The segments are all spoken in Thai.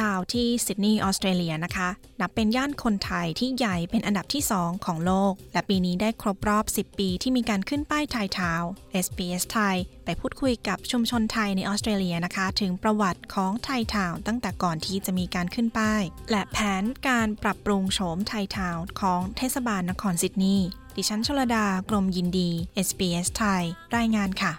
ทาวที่ซิดนีย์ออสเตรเลียนะคะ นับเป็นย่านคนไทยที่ใหญ่เป็นอันดับที่ 2 ของโลก และปีนี้ได้ครบรอบ 10 ปีที่มีการขึ้นป้ายไทยทาว SBS ไทย ไปพูดคุยกับชุมชนไทยในออสเตรเลียนะคะ ถึงประวัติของไทยทาวตั้งแต่ก่อนที่จะมีการขึ้นป้าย และแผนการปรับปรุงโฉม Thai Town ของเทศบาลนครซิดนีย์ดิฉันชลดากรมยินดี SBS ไทย รายงานค่ะ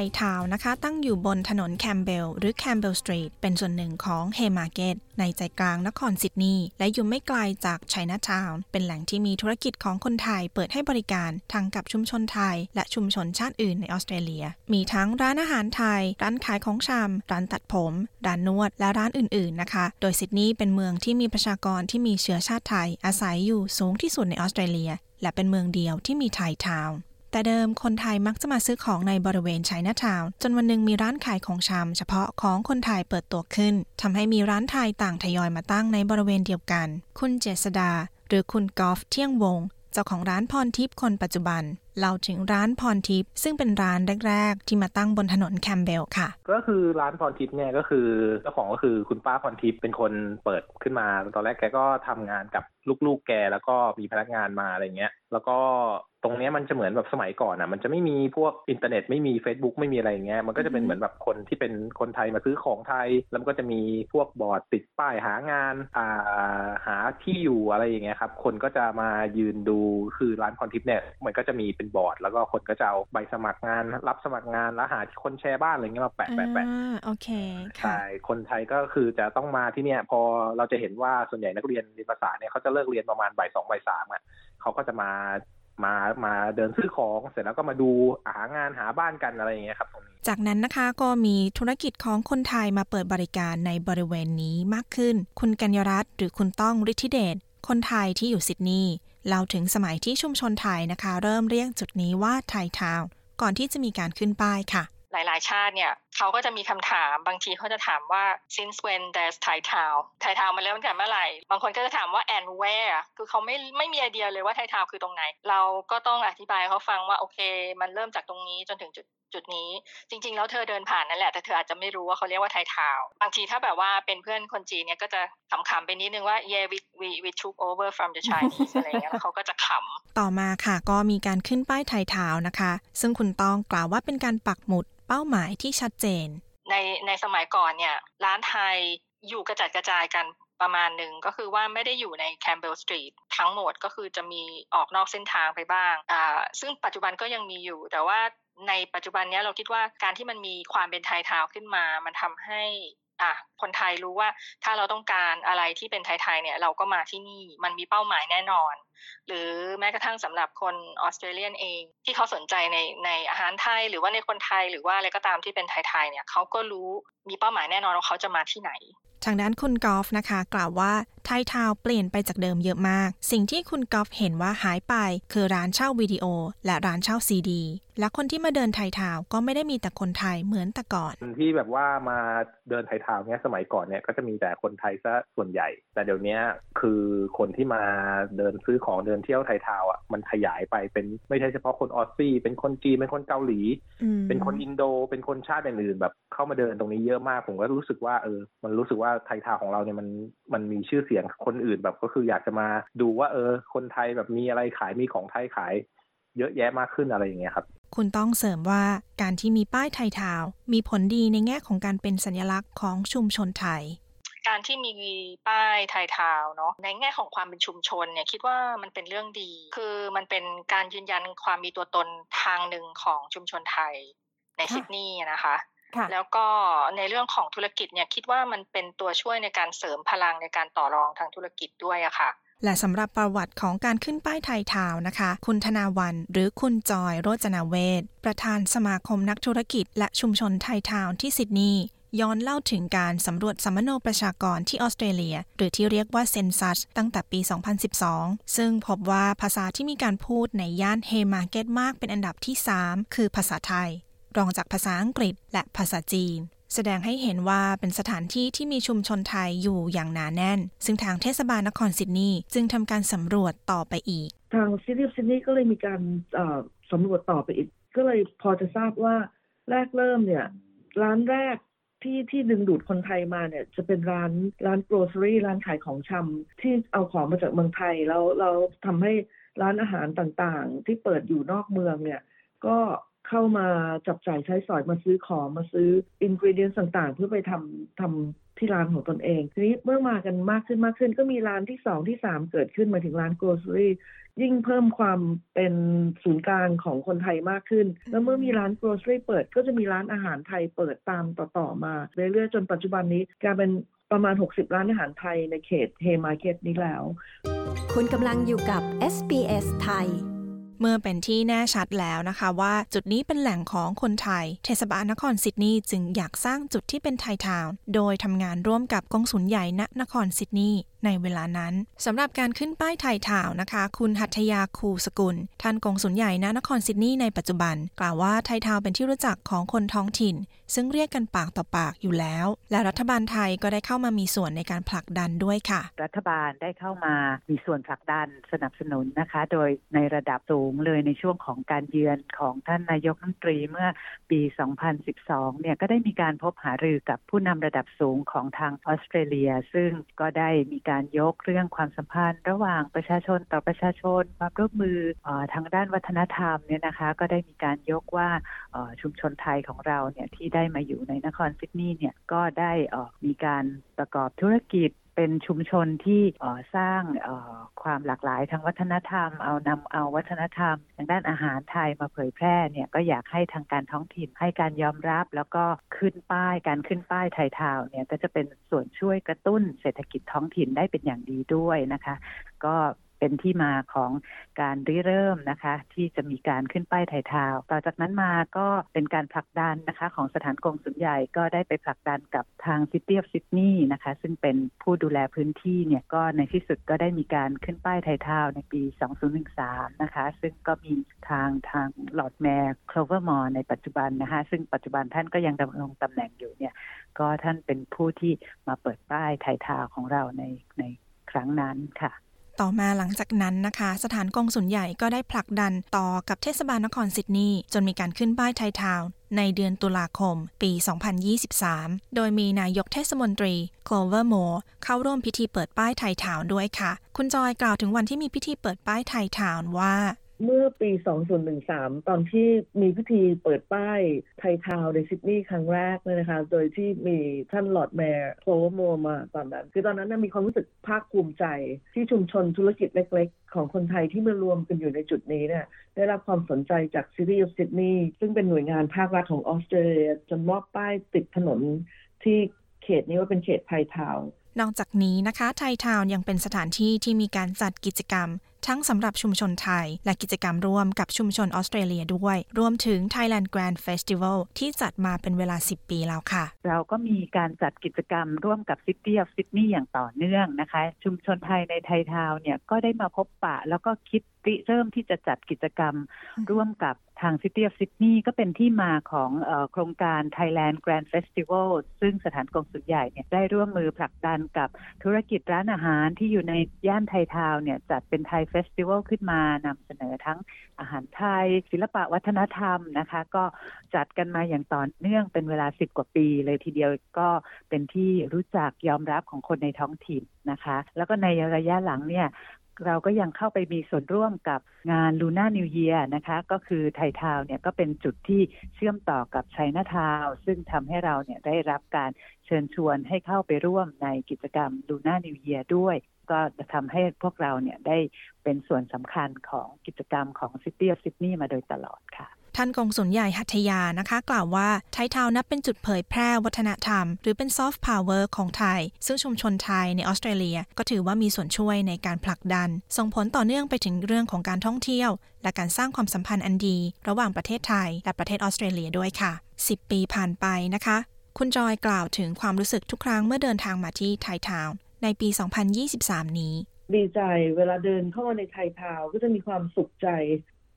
Thai Town นะคะ ตั้งอยู่บนถนนแคมเบลหรือ Campbell Street เป็นส่วนหนึ่งของ Haymarket ในใจกลางนครซิดนีย์และอยู่ไม่ไกลจากไชน่าทาวน์เป็นแหล่งที่มีธุรกิจของคนไทยเปิดให้บริการทั้งกับชุมชนไทย และชุมชนชาติอื่นในออสเตรเลีย มีทั้งร้านอาหารไทย ร้านขายของชำร้านตัดผม ร้านนวด และร้านอื่น ๆ นะคะ โดยซิดนีย์เป็นเมืองที่มีประชากรที่มีเชื้อชาติไทย อาศัยอยู่สูงที่สุดในออสเตรเลีย และเป็นเมืองเดียวที่มีไทยทาวน์ แต่เดิมคนไทยมักจะมาซื้อของในบริเวณไชน่าทาวน์จนวันหนึ่งมีร้านขายของชำเฉพาะของคนไทยเปิดตัวขึ้นทำให้มีร้านไทยต่างทยอยมาตั้งในบริเวณเดียวกัน คุณเจษดา หรือคุณกอล์ฟเที่ยงวง เจ้าของร้านพรทิพย์คนปัจจุบันเล่าถึงร้านพรทิพย์ซึ่งเป็นร้านแรก ๆ ที่มาตั้งบนถนนแคมเบลค่ะ ก็คือร้านพรทิพย์เนี่ยก็คือเจ้าของก็คือคุณป้าพรทิพย์เป็นคนเปิดขึ้นมา ตอนแรกแกก็ทำงานกับลูกๆแกแล้วก็มีพนักงานมาอะไรเงี้ย แล้วก็ตรงนี้มันจะเหมือนแบบสมัยก่อนอะ มันจะไม่มีพวกอินเทอร์เน็ตไม่มี Facebook ไม่มีอะไรเงี้ยมันก็จะเป็นเหมือนแบบคนที่เป็นคนไทยมาซื้อของไทย แล้วก็จะมีพวกบอร์ดติดป้ายหางานอ่าหาที่อยู่อะไรอย่างเงี้ยครับคนก็จะมายืนดูคือร้านพรทิพย์เนี่ยมันก็จะมีเป็นบอร์ด แล้วก็คนก็จะเอาใบสมัครงาน รับสมัครงานแล้วหาคนแชร์บ้านอะไรเงี้ยมาแปะแปะแปะโอเคใช่คนไทยก็คือจะต้องมาที่เนี่ย พอเราจะเห็นว่าส่วนใหญ่นักเรียนเรียนภาษาเนี่ยเขาจะเลิกเรียนประมาณบ่ายสองบ่ายสามอะเขาก็จะมามามาเดินซื้อของเสร็จแล้วก็มาดูหางานหาบ้านกันอะไรอย่างเงี้ยครับตรงนี้จากนั้นนะคะก็มีธุรกิจของคนไทยมาเปิดบริการในบริเวณนี้มากขึ้น คุณกัญญรัตน์หรือคุณต้องฤทธิเดชคนไทยที่อยู่ซิดนีย์ เล่าถึงสมัยที่ชุมชนไทยนะคะ เริ่มเรียกจุดนี้ว่าไทยทาวน์ก่อนที่จะมีการขึ้นป้ายค่ะ หลายๆ ชาติเนี่ยเขาก็จะมีคำถามบางทีเขาจะถามว่า since when there's Thai town Thai town มันเริ่มตั้งแต่เมื่อไหร่ บางคนก็จะถามว่า and where คือเขาไม่ไม่มีไอเดียเลยว่า Thai town คือตรงไหน เราก็ต้องอธิบายเขาฟังว่า โอเค มันเริ่มจากตรงนี้จนถึงจุด จุดนี้จริง ๆ แล้วเธอเดินผ่านนั่นแหละแต่เธออาจจะไม่รู้ว่าเขาเรียกว่าไทยทาวบางทีถ้าแบบว่าเป็นเพื่อนคนจีนเนี่ยก็จะขำๆไปนิดนึงว่า yeah we we we took over from the Chinese อะไรเงี้ยเขาก็จะขำต่อมาค่ะ ก็มีการขึ้นป้าย Thai Town นะคะ ซึ่งคุณต้องกล่าวว่าเป็นการปักหมุดเป้าหมายที่ชัดเจน ในในสมัยก่อนเนี่ยร้านไทยอยู่กระจัดกระจายกันประมาณหนึ่งก็คือว่าไม่ได้อยู่ใน Campbell Street ทั้งหมดก็คือจะมีออกนอกเส้นทางไปบ้างอ่าซึ่งปัจจุบันก็ยังมีอยู่ แต่ว่า ในปัจจุบันนี้เราคิดว่าการที่มันมีความเป็น Thai Town ขึ้นมา มันทำให้อะคนไทยรู้ว่าถ้าเราต้องการอะไรที่เป็นไทยๆเนี่ยเราก็มาที่นี่มันมีเป้าหมายแน่นอน หรือแม้กระทั่งสำหรับคนออสเตรเลียนเอง ที่เขาสนใจในในอาหารไทย หรือว่าในคนไทยหรือว่าอะไรก็ตามที่เป็นไทยๆเนี่ยเขาก็รู้มีเป้าหมายแน่นอนว่าเขาจะมาที่ไหนทางด้านคุณกอล์ฟนะคะ กล่าวว่า ทยทาวเปลี่ยนไปจากเดิมเยอะมาก สิ่งที่คุณกอล์ฟเห็นว่าหายไป คือร้านเช่าวิดีโอ และร้านเช่าซีดี และคนที่มาเดินไทยทาวก็ไม่ได้มีแต่คนไทยเหมือนแต่ก่อนที่แบบว่ามาเดินไทยทาวเนี่ยสมัยก่อนเนี่ยก็จะมีแต่คนไทยซะส่วนใหญ่ แต่เดี๋ยวนี้คือคนที่มาเดินซื้อของเดินเที่ยวไทยทาวอะมันขยายไปเป็นไม่ใช่เฉพาะคนออสซี่ เป็นคนจีนเป็นคนเกาหลี เป็นคนอินโด เป็นคนชาติอื่นๆแบบเข้ามาเดินตรงนี้เยอะมากผมก็รู้สึกว่าเออมันรู้สึกว่าไทยทาวของเราเนี่ยมันมันมีชื่อเสียงคนอื่นแบบก็คืออยากจะมาดูว่าเออ คนไทยแบบมีอะไรขายมีของไทยขาย เยอะแยะมากขึ้นอะไรอย่างเงี้ยครับ คุณต้องเสริมว่าการที่มีป้ายไทยทาวมีผลดีในแง่ของการเป็นสัญลักษณ์ของชุมชนไทยการที่มีป้ายไทยทาวเนาะในแง่ของความเป็นชุมชนเนี่ยคิดว่ามันเป็นเรื่องดี คือมันเป็นการยืนยันความมีตัวตนทางหนึ่งของชุมชนไทยในซิดนีย์นะคะ แล้วก็ในเรื่องของธุรกิจเนี่ยคิดว่ามันเป็นตัวช่วยในการเสริมพลังในการต่อรองทางธุรกิจด้วยอะค่ะและสำหรับประวัติของการขึ้นป้าย Thai Town นะคะ คุณธนาวันหรือคุณจอยโรจนาเวศประธานสมาคมนักธุรกิจ และชุมชน Thai Town ที่ซิดนีย์ย้อนเล่าถึงการสำรวจสำมะโนประชากรที่ออสเตรเลีย หรือที่เรียกว่า census ตั้งแต่ปี 2012 ซึ่งพบว่าภาษาที่มีการพูดในย่าน Haymarket มากเป็นอันดับที่ 3 คือภาษาไทย รองจากภาษาอังกฤษและภาษาจีน แสดงให้เห็นว่าเป็นสถานที่ที่มีชุมชนไทยอยู่อย่างหนาแน่น ซึ่งทางเทศบาลนครซิดนีย์จึงทำการสำรวจต่อไปอีก ทาง City Sydney ก็เลยมีการสำรวจต่อไปอีก ก็เลยพอจะทราบว่าแรกเริ่มเนี่ยร้านแรกที่ที่ดึงดูดคนไทยมาเนี่ยจะเป็นร้านร้าน grocery ร้านขายของชำที่เอาของมาจากเมืองไทยแล้วเราทำให้ร้านอาหารต่างๆ ที่เปิดอยู่นอกเมืองเนี่ย ก็ เข้ามาจับจ่ายใช้สอยมาซื้อของมาซื้อ ingredient ต่างๆ เพื่อไปทำทำที่ร้านของตนเอง ทีนี้เมื่อมากันมากขึ้นมากขึ้น ก็มีร้านที่สองที่สามเกิดขึ้นมาถึงร้าน groceryยิ่งเพิ่มความเป็นศูนย์กลางของคนไทยมากขึ้น แล้วเมื่อมีร้าน grocery เปิดก็จะมีร้านอาหารไทยเปิดตามต่อๆมาเรื่อยๆจนปัจจุบันนี้กลายเป็นประมาณ 60 ร้านอาหารไทยในเขต Haymarket นี้แล้ว คุณกำลังอยู่กับ SBS ไทย เมื่อเป็นที่แน่ชัดแล้วนะคะว่าจุดนี้เป็นแหล่งของคนไทย เทศบาลนครซิดนีย์จึงอยากสร้างจุดที่เป็น Thai Town โดยทำงานร่วมกับกงสุลใหญ่ณนครซิดนีย์ในเวลานั้นสำหรับการขึ้นป้ายไทยทาวนะคะ คุณหัตยาคูสกุล ท่านกองสุลใหญ่ณนครซิดนีย์ในปัจจุบัน กล่าวว่าไทยทาวเป็นที่รู้จักของคนท้องถิ่น ซึ่งเรียกกันปากต่อปากอยู่แล้ว และรัฐบาลไทยก็ได้เข้ามามีส่วนในการผลักดันด้วยค่ะ รัฐบาลได้เข้ามามีส่วนผลักดันสนับสนุนนะคะ โดยในระดับสูงเลยในช่วงของการเยือนของท่านนายกรัฐมนตรีเมื่อปี 2012 เนี่ยก็ได้มีการพบหารือกับผู้นำระดับสูงของทางออสเตรเลีย ซึ่งก็ได้มีการการยกเรื่องความสัมพันธ์ ระหว่างประชาชนต่อประชาชน ความร่วมมืออทางด้านวัฒนธรรมเนี่ยนะคะ ก็ได้มีการยกว่าชุมชนไทยของเราเนี่ยที่ได้มาอยู่ในนครซิดนีย์เนี่ยก็ได้มีการประกอบธุรกิจ เป็นชุมชนที่สร้างความหลากหลายทางวัฒนธรรม เอานำเอาวัฒนธรรมทางด้านอาหารไทยมาเผยแพร่เนี่ยก็อยากให้ทางการท้องถิ่นให้การยอมรับ แล้วก็ขึ้นป้ายการขึ้นป้าย Thai Town เนี่ยก็จะเป็นส่วนช่วยกระตุ้นเศรษฐกิจท้องถิ่นได้เป็นอย่างดีด้วยนะคะ ก็ เป็นที่มาของการริเริ่มนะคะ ที่จะมีการขึ้นป้าย Thai Town ต่อจากนั้นมาก็เป็นการผลักดันนะคะ ของสถานกงสุลใหญ่ก็ได้ไปผลักดันกับทาง City of Sydney นะคะ ซึ่งเป็นผู้ดูแลพื้นที่เนี่ยก็ในที่สุดก็ได้มีการขึ้นป้าย Thai Town ในปี 2013 นะคะ ซึ่งก็มีทางทาง Lord Mayor Clover Moore ในปัจจุบันนะคะซึ่งปัจจุบันท่านก็ยังดำรงตำแหน่งอยู่เนี่ยก็ท่านเป็นผู้ที่มาเปิดป้าย Thai Town ของเราในในครั้งนั้นค่ะ ต่อมาหลังจากนั้นนะคะ สถานกงสุลใหญ่ก็ได้ผลักดันต่อกับเทศบาลนครซิดนีย์จนมีการขึ้นป้าย Thai Town ในเดือนตุลาคม ปี 2023 โดยมีนายกเทศมนตรี Clover Moore เข้าร่วมพิธีเปิดป้าย Thai Town ด้วยค่ะ คุณจอยกล่าวถึงวันที่มีพิธีเปิดป้าย Thai Town ว่า เมื่อปี 2013 ตอนที่มีพิธีเปิดป้าย Thai Town ในซิดนีย์ครั้งแรกเลยนะคะ โดยที่มีท่าน Lord Mayor Clover Moore มาตอนนั้น คือตอนนั้นมีความรู้สึกภาคภูมิใจที่ชุมชนธุรกิจเล็กๆ ของคนไทยที่มารวมกันอยู่ในจุดนี้เนี่ยได้รับความสนใจจาก City of Sydney ซึ่งเป็นหน่วยงานภาครัฐของออสเตรเลียจนมอบป้ายติดถนนที่เขตนี้ว่าเป็นเขต Thai Townนอกจากนี้นะคะ Thai Town ยังเป็นสถานที่ที่มีการจัดกิจกรรม ทั้งสำหรับชุมชนไทย และกิจกรรมร่วมกับชุมชนออสเตรเลียด้วย รวมถึง Thailand Grand Festival ที่จัดมาเป็นเวลา 10 ปีแล้วค่ะ เราก็มีการจัดกิจกรรมร่วมกับ City of Sydney อย่างต่อเนื่องนะคะ ชุมชนไทยในไทยทาวเนี่ยก็ได้มาพบปะแล้วก็คิดเริ่มที่จะจัดกิจกรรมร่วมกับทาง City of Sydney ก็เป็นที่มาของอโครงการ Thailand Grand Festival ซึ่งสถานกงสุลใหญ่เนี่ยได้ร่วมมือผลักดันกับธุรกิจร้านอาหารที่อยู่ในย่าน Thai Town เนี่ยจัดเป็น Thai Festival ขึ้นมานำเสนอทั้งอาหารไทย ศิลปะวัฒนธรรมนะคะ ก็จัดกันมาอย่างต่อเนื่องเป็นเวลาสิบกว่าปีเลยทีเดียวก็เป็นที่รู้จักยอมรับของคนในท้องถิ่นนะคะ แล้วก็ในระยะหลังเนี่ย เราก็ยังเข้าไปมีส่วนร่วมกับงาน Lunar New Year นะคะ ก็คือ Thai Town เนี่ยก็เป็นจุดที่เชื่อมต่อกับไชน่าทาวซึ่งทำให้เราเนี่ยได้รับการเชิญชวนให้เข้าไปร่วมในกิจกรรม Lunar New Year ด้วย ก็จะทำให้พวกเราเนี่ยได้เป็นส่วนสำคัญของกิจกรรมของ City of Sydney มาโดยตลอดค่ะ ท่านกงสุลใหญ่หัตยานะคะ กล่าวว่า Thai Town นับเป็นจุดเผยแพร่วัฒนธรรม หรือเป็นซอฟต์พาวเวอร์ของไทย ซึ่งชุมชนไทยในออสเตรเลีย ก็ถือว่ามีส่วนช่วยในการผลักดัน ส่งผลต่อเนื่องไปถึงเรื่องของการท่องเที่ยว และการสร้างความสัมพันธ์อันดี ระหว่างประเทศไทย และประเทศออสเตรเลียด้วยค่ะ 10 ปีผ่านไปนะคะ คุณจอยกล่าวถึงความรู้สึกทุกครั้งเมื่อเดินทางมาที่ไททาวน์ในปี 2023 นี้ดีใจเวลาเดินเข้ามาในไททาวน์ก็จะมีความสุขใจ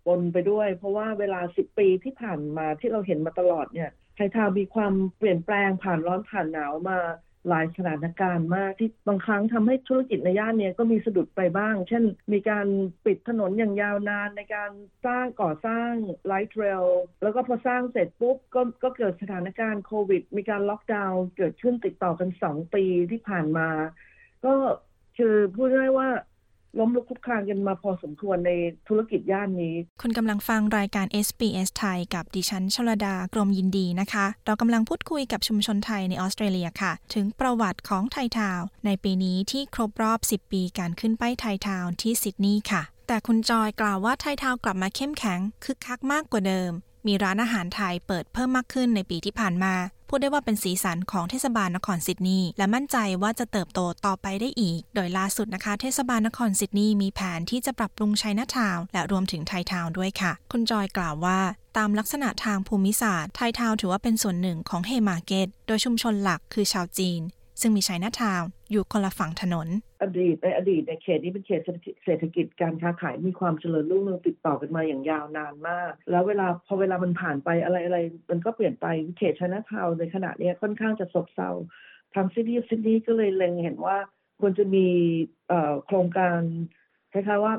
ปนไปด้วย เพราะว่าเวลา10ปีที่ผ่านมาที่เราเห็นมาตลอดเนี่ยไทยทาวมีความเปลี่ยนแปลงผ่านร้อนผ่านหนาวมาหลายสถานการณ์มากที่บางครั้งทำให้ธุรกิจในย่านนี้ก็มีสะดุดไปบ้าง เช่น มีการปิดถนนอย่างยาวนานในการสร้างก่อสร้าง light rail แล้วก็พอสร้างเสร็จปุ๊บก็ก็เกิดสถานการณ์โควิด มีการล็อกดาวน์เกิดขึ้นติดต่อกันสองปีที่ผ่านมา ก็คือพูดได้ว่า ล้มลุกคลุกคลานกันมาพอสมควรในธุรกิจย่านนี้ คุณกำลังฟังรายการ SBS ไทยกับดิฉันชลดากรมยินดีนะคะ เรากำลังพูดคุยกับชุมชนไทยในออสเตรเลียค่ะ ถึงประวัติของ Thai Town ในปีนี้ที่ครบรอบ 10 ปีการขึ้นป้าย Thai Town ที่ซิดนีย์ค่ะ แต่คุณจอยกล่าวว่า Thai Town กลับมาเข้มแข็งคึกคักมากกว่าเดิม มีร้านอาหารไทยเปิดเพิ่มมากขึ้นในปีที่ผ่านมา พูดได้ว่าเป็นสีสันของเทศบาลนครซิดนีย์และมั่นใจว่าจะเติบโตต่อไปได้อีก โดยล่าสุดนะคะ เทศบาลนครซิดนีย์มีแผนที่จะปรับปรุงชัยนาทาวน์และรวมถึง Thai Town ด้วยค่ะ คุณจอยกล่าวว่าตามลักษณะทางภูมิศาสตร์ Thai Town ถือว่าเป็นส่วนหนึ่งของ Haymarket โดยชุมชนหลักคือชาวจีน ซึ่งมีชัยนาทาวอยู่คนละฝั่งถนน อดีตในอดีตในเขตนี้เป็นเขตเศรษฐกิจการค้าขายมีความเจริญรุ่งเรืองติดต่อกันมาอย่างยาวนานมาก แล้วเวลาพอเวลามันผ่านไปอะไรอะไรมันก็เปลี่ยนไปเขตชนะทาวในขณะนี้ค่อนข้างจะซบเซาทาง City City ก็เลยเล็งเห็นว่าควรจะมีโครงการคล้ายๆว่า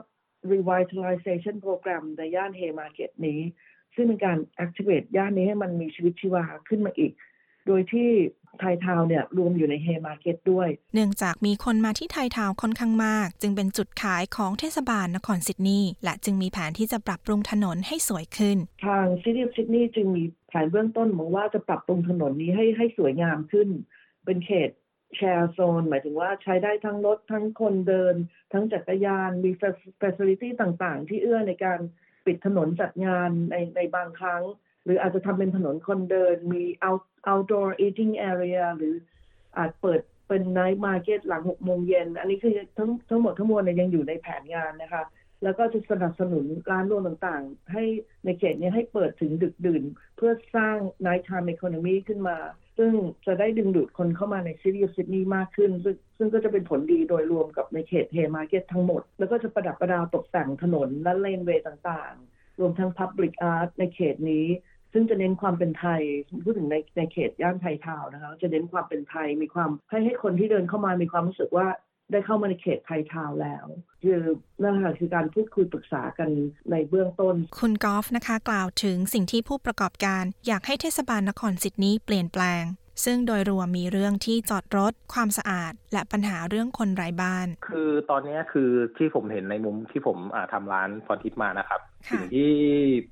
revitalization program ในย่าน Haymarket นี้ ซึ่งเป็นการ activate ย่านนี้ให้มันมีชีวิตชีวาขึ้นมาอีก โดยที่ Thai Town เนี่ยรวมอยู่ใน Haymarket็ตด้วย เนื่องจากมีคนมาที่ Thai Town ค่อนข้างมาก จึงเป็นจุดขายของเทศบาลนครซิดนีย์และจึงมีแผนที่จะปรับปรุงถนนให้สวยขึ้น ทาง City ซิดนีย์จึงมีแผนเบื้องต้นมองว่าจะปรับปรุงถนนนี้ให้ให้สวยงามขึ้น เป็นเขต share zone หมายถึงว่าใช้ได้ทั้งรถทั้งคนเดิน ทั้งจักรยานมี facility ต่างๆ ที่เอื้อในการปิดถนนจัดงานในในบางครั้ง หรืออาจจะทำเป็นถนนคนเดินมี out outdoor eating area หรืออาจเปิดเป็น night market หลังหกโมงเย็น อันนี้คือทั้งทั้งหมดทั้งมวลเนี่ยยังอยู่ในแผนงานนะคะ แล้วก็จะสนับสนุนร้านรวงต่างๆ ให้ในเขตนี้ให้เปิดถึงดึกดื่น เพื่อสร้าง night time economy ขึ้นมา ซึ่งจะได้ดึงดูดคนเข้ามาใน City ซิดนีย์มากขึ้น ซึ่งซึ่งก็จะเป็นผลดีโดยรวมกับในเขต Haymarket ทั้งหมด แล้วก็จะประดับประดาตกแต่งถนนและ laneway ต่างๆ รวมทั้ง Public Art ในเขตนี้ ซึ่งจะเน้นความเป็นไทยพูดถึงในในเขตย่านไทยทาวนะคะจะเน้นความเป็นไทยมีความให้ให้คนที่เดินเข้ามามีความรู้สึกว่าได้เข้ามาในเขตไทยทาวแล้วคือนั่นแหละคือการพูดคุยปรึกษากันในเบื้องต้น คุณกอล์ฟนะคะ กล่าวถึงสิ่งที่ผู้ประกอบการ อยากให้เทศบาลนครสิทธินี้เปลี่ยนแปลง ซึ่งโดยรวมมีเรื่องที่จอดรถ ความสะอาด และปัญหาเรื่องคนไร้บ้าน คือตอนนี้คือที่ผมเห็นในมุมที่ผมทำร้านพรทิพย์มานะครับ สิ่งที่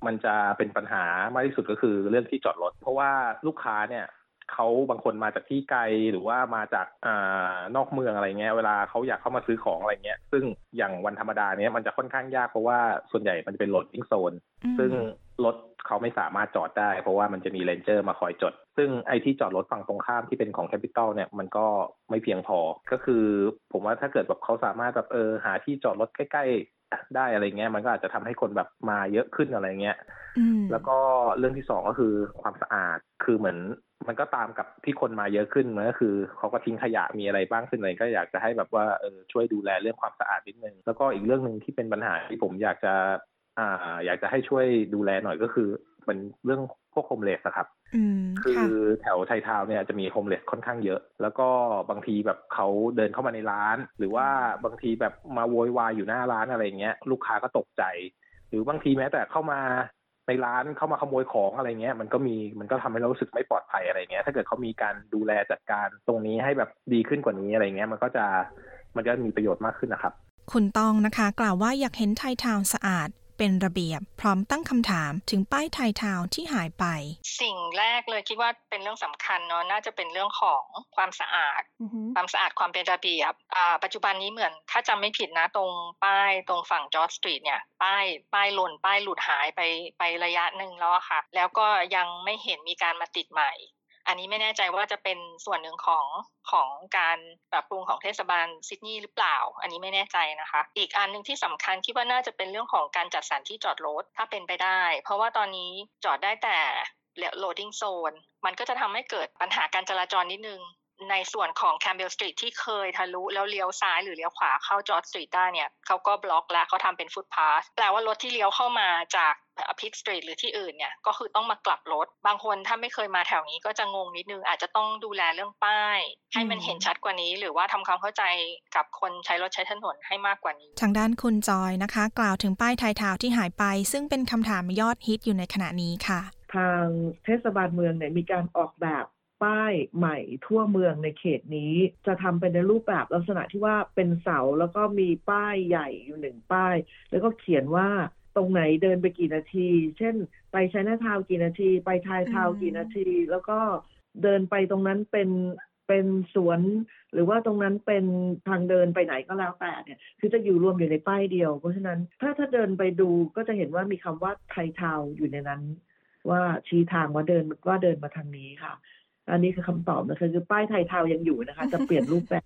มันจะเป็นปัญหามากที่สุดก็คือเรื่องที่จอดรถ เพราะว่าลูกค้าเนี่ย เขาบางคนมาจากที่ไกลหรือว่ามาจากอานอกเมืองอะไรเงี้ยเวลาเขาอยากเข้ามาซื้อของอะไรเงี้ยซึ่งอย่างวันธรรมดาเนี้ยมันจะค่อนข้างยากเพราะว่าส่วนใหญ่มันจะเป็น loading zone ซึ่งรถเขาไม่สามารถจอดได้ เพราะว่ามันจะมี ranger มาคอยจด ซึ่งไอ้ที่จอดรถฝั่งตรงข้ามที่เป็นของแคปิตอลเนี่ยมันก็ไม่เพียงพอก็คือ ผมว่าถ้าเกิดแบบเขาสามารถแบบเออหาที่จอดรถใกล้ๆ ได้อะไรเงี้ยมันก็อาจจะทำให้คนแบบมาเยอะขึ้นอะไรเงี้ยแล้วก็เรื่องที่สองก็คือความสะอาดคือเหมือน มันก็ตามกับที่คนมาเยอะขึ้นมันก็คือเขาก็ทิ้งขยะมีอะไรบ้างขึ้นอะไรก็อยากจะให้แบบว่าเออช่วยดูแลเรื่องความสะอาดนิดนึงแล้วก็อีกเรื่องหนึ่งที่เป็นปัญหาที่ผมอยากจะ อ่า อยากจะให้ช่วยดูแลหน่อยก็คือเป็นเรื่องพวกโฮมเลสครับ คือแถวไทยทาวเนี่ยจะมีโฮมเลสค่อนข้างเยอะ แล้วก็บางทีแบบเขาเดินเข้ามาในร้าน หรือว่าบางทีแบบมาโวยวายอยู่หน้าร้านอะไรเงี้ยลูกค้าก็ตกใจ หรือบางทีแม้แต่เข้ามาในร้านเข้ามาขโมยของอะไรเงี้ยมันก็มีมันก็ทำให้เรารู้สึกไม่ปลอดภัยอะไรเงี้ยถ้าเกิดเขามีการดูแลจัดการตรงนี้ให้แบบดีขึ้นกว่านี้อะไรเงี้ยมันก็จะมันจะมีประโยชน์มากขึ้นนะครับ คุณต้องนะคะ กล่าวว่าอยากเห็นไทยทาวน์สะอาด เป็นระเบียบ พร้อมตั้งคำถามถึงป้ายไทยทาวน์ที่หายไป สิ่งแรกเลยคิดว่าเป็นเรื่องสำคัญเนาะน่าจะเป็นเรื่องของความสะอาด ความสะอาดความเป็นระเบียบปัจจุบันนี้เหมือนถ้าจำไม่ผิดนะตรงป้ายตรงฝั่งจอร์จสตรีทเนี่ยป้ายป้ายหล่นป้ายหลุดหายไปไประยะหนึ่งแล้วค่ะ แล้วก็ยังไม่เห็นมีการมาติดใหม่ อันนี้ไม่แน่ใจว่าจะเป็นส่วนหนึ่งของของการปรับปรุงของเทศบาลซิดนีย์หรือเปล่า อันนี้ไม่แน่ใจนะคะ อีกอันหนึ่งที่สำคัญคิดว่าน่าจะเป็นเรื่องของการจัดสรรที่จอดรถถ้าเป็นไปได้ เพราะว่าตอนนี้จอดได้แต่ loading zone มันก็จะทำให้เกิดปัญหาการจราจรนิดนึงในส่วนของ Campbell Street ที่เคยทะลุแล้วเลี้ยวซ้ายหรือเลี้ยวขวาเข้า George Street ได้เนี่ยเขาก็บล็อกแล้วเขาทำเป็นฟุตพาสแปลว่ารถที่เลี้ยวเข้ามาจาก Pitt Street หรือที่อื่นเนี่ยก็คือต้องมากลับรถ บางคนถ้าไม่เคยมาแถวนี้ก็จะงงนิดนึง อาจจะต้องดูแลเรื่องป้าย ให้มันเห็นชัดกว่านี้ หรือว่าทำความเข้าใจกับคนใช้รถใช้ถนนให้มากกว่านี้ ทางด้านคุณจอยนะคะ กล่าวถึงป้าย Thai Town ที่หายไป ซึ่งเป็นคำถามยอดฮิตอยู่ในขณะนี้ค่ะ ทางเทศบาลเมืองเนี่ยมีการออกแบบป้ายใหม่ทั่วเมืองในเขตนี้ จะทำเป็นในรูปแบบลักษณะที่ว่าเป็นเสาแล้วก็มีป้ายใหญ่อยู่หนึ่งป้าย แล้วก็เขียนว่า ตรงไหนเดินไปกี่นาที เช่น ไปใช้หน้าทาวกี่นาที ไปทายทาวกี่นาที แล้วก็เดินไปตรงนั้นเป็นเป็นสวน หรือว่าตรงนั้นเป็นทางเดินไปไหนก็แล้วแต่เนี่ย คือจะอยู่รวมอยู่ในป้ายเดียว เพราะฉะนั้นถ้าถ้าเดินไปดูก็จะเห็นว่ามีคำว่าไทยทาวอยู่ในนั้น ว่าชี้ทางว่าเดินว่าเดินมาทางนี้ค่ะ อันนี้คือคำตอบนะคะคือป้ายไทยทาวยังอยู่นะคะ จะเปลี่ยนรูปแบบ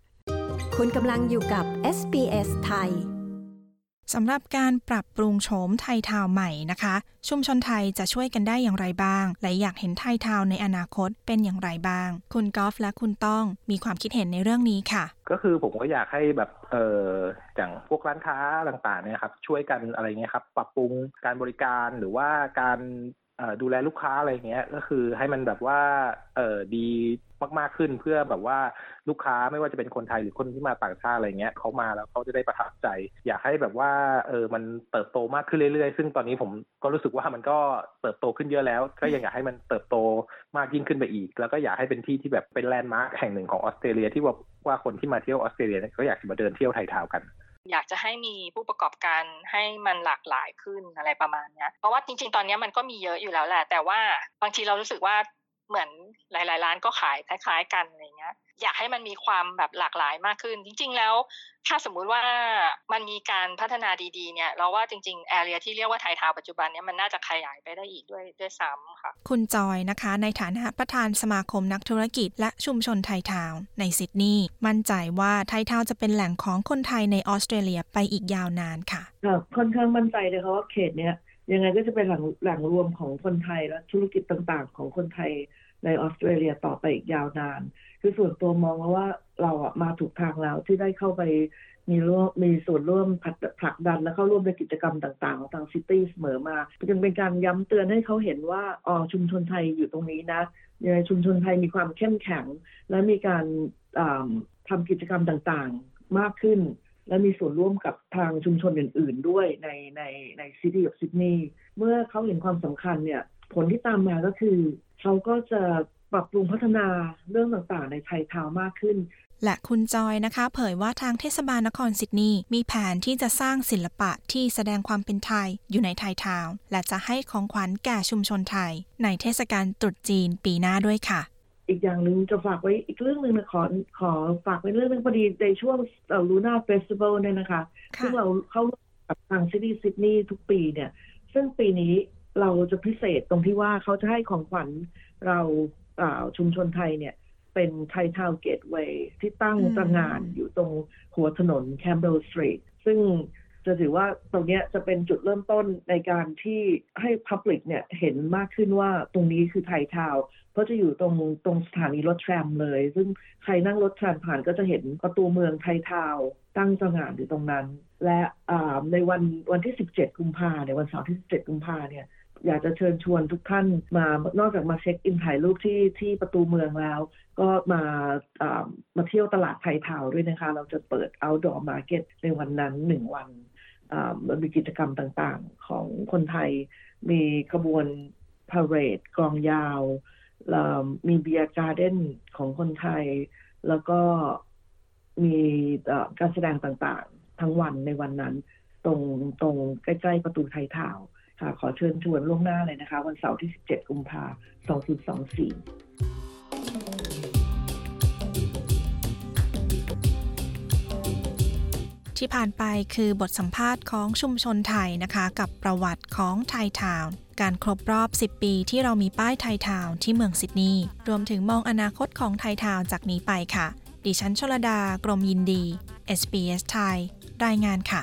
คุณกำลังอยู่กับ SBS ไทย สำหรับการปรับปรุงโฉมไทยทาวน์ใหม่นะคะ ชุมชนไทยจะช่วยกันได้อย่างไรบ้าง และอยากเห็นไทยทาวน์ในอนาคตเป็นอย่างไรบ้าง คุณกอล์ฟและคุณต้องมีความคิดเห็นในเรื่องนี้ค่ะ ก็คือผมก็อยากให้แบบเอออย่างพวกร้านค้าต่างๆเนี่ยครับช่วยกันอะไรเงี้ยครับ ปรับปรุงการบริการหรือว่าการ ดูแลลูกค้าอะไรเงี้ย ก็คือให้มันแบบว่าเออดีมากๆขึ้นเพื่อแบบว่าลูกค้าไม่ว่าจะเป็นคนไทยหรือคนที่มาต่างชาติอะไรเงี้ยเขามาแล้วเขาจะได้ประทับใจ อยากให้แบบว่าเออมันเติบโตมากขึ้นเรื่อยๆ ซึ่งตอนนี้ผมก็รู้สึกว่ามันก็เติบโตขึ้นเยอะแล้ว ก็ยังอยากให้มันเติบโตมากยิ่งขึ้นไปอีก แล้วก็อยากให้เป็นที่ที่แบบเป็นแลนด์มาร์คแห่งหนึ่งของออสเตรเลียที่ว่าว่าคนที่มาเที่ยวออสเตรเลียก็อยากจะมาเดินเที่ยวไทยทาวกัน อยากจะให้มีผู้ประกอบการให้มันหลากหลายขึ้นอะไรประมาณนี้เพราะว่าจริง ๆ ตอนนี้มันก็มีเยอะอยู่แล้วแหละ แต่ว่าบางทีเรารู้สึกว่าเหมือนหลาย ๆ ร้านก็ขายคล้าย ๆ กันอะไรเงี้ย อยากให้มันมีความแบบหลากหลายมากขึ้น จริง ๆ แล้ว ถ้าสมมุติว่ามันมีการพัฒนาดี ๆ เนี่ย เราว่าจริงๆแอเรียที่เรียกว่าไทยทาวปัจจุบันนี้มันน่าจะขยายไปได้อีกด้วยด้วยซ้ำค่ะ คุณจอยนะคะ ในฐานะประธานสมาคมนักธุรกิจ และชุมชนไทยทาวในซิดนีย์มั่นใจว่า Thai Town จะเป็นแหล่งของคนไทยในออสเตรเลียไปอีกยาวนานค่ะค่อนข้างมั่นใจเลยค่ะว่าเขตเนี้ยยังไงก็จะเป็นแหล่งแหล่งรวมของคนไทยและธุรกิจต่างๆ ของคนไทย ในออสเตรเลียต่อไปอีกยาวนาน คือส่วนตัวมองว่าเราอะมาถูกทางแล้วที่ได้เข้าไปมีร่วมมีส่วนร่วมผลักดันและเข้าร่วมในกิจกรรมต่างๆ ของทาง City เสมอมาจึงเป็นการย้ำเตือนให้เขาเห็นว่าอ๋อชุมชนไทยอยู่ตรงนี้นะในชุมชนไทยมีความเข้มแข็ง และมีการทำกิจกรรมต่างๆมากขึ้น และมีส่วนร่วมกับทางชุมชนอื่น ๆ ด้วยในในใน City ของซิดนีย์เมื่อเขาเห็นความสำคัญเนี่ย ผลที่ตามมาก็คือเขาก็จะปรับปรุงพัฒนาเรื่องต่างๆ ใน Thai Town มากขึ้น และคุณจอยนะคะ เผยว่าทางเทศบาลนครซิดนีย์มีแผนที่จะสร้างศิลปะที่แสดงความเป็นไทยอยู่ใน Thai Town และจะให้ของขวัญแก่ชุมชนไทย ในเทศกาลตรุษจีนปีหน้าด้วยค่ะอีกอย่างหนึ่งจะฝากไว้อีกเรื่องหนึ่งนะขอขอฝากไว้เรื่องนึงพอดีในช่วง Lunar Festival เนี่ยนะคะ ซึ่งเราเข้ากับทาง City ซิดนีย์ทุกปีเนี่ย ซึ่งปีนี้ เราจะพิเศษตรงที่ว่าเขาจะให้ของขวัญเราชุมชนไทยเนี่ย เป็น Thai Town gateway ที่ตั้งตระหง่านอยู่ตรงหัวถนน Campbell Street ซึ่งจะถือว่าตรงนี้จะเป็นจุดเริ่มต้นในการที่ให้พับลิกเนี่ยเห็นมากขึ้นว่าตรงนี้คือไทยทาวเพราะจะอยู่ตรงตรงสถานีรถแทรมเลย ซึ่งใครนั่งรถแทรมผ่านก็จะเห็นประตูเมืองไทยทาวตั้งตระงานอยู่ตรงนั้น และในวันวันที่ 17 กุมภาเนี่ยวันเสาร์ที่ 17 กุมภาเนี่ย อยากจะเชิญชวนทุกท่านมานอกจากมาเช็คอินถ่ายรูปที่ที่ประตูเมืองแล้ว ก็มามาเที่ยวตลาดไทยทาวด้วยนะคะ เราจะเปิด outdoor market ในวันนั้นหนึ่งวันมันมีกิจกรรมต่างๆ ของคนไทย มีขบวนพาเรดกองยาว มีเบียร์การ์เด้นของคนไทย แล้วก็มีการแสดงต่างๆ ทั้งวันในวันนั้น ตรงตรงใกล้ ๆ ประตูไทยทาวค่ะ ขอเชิญชวนล่วงหน้าเลยนะคะ วันเสาร์ที่ 17 กุมภาพันธ์2024ที่ผ่านไปคือบทสัมภาษณ์ของชุมชนไทยนะคะ กับประวัติของไทยทาวน์การครบรอบ 10 ปีที่เรามีป้ายไทยทาวน์ที่เมืองซิดนีย์รวมถึงมองอนาคตของไทยทาวน์จากนี้ไปค่ะ ดิฉันชลดากรมยินดี SBS ไทย รายงานค่ะ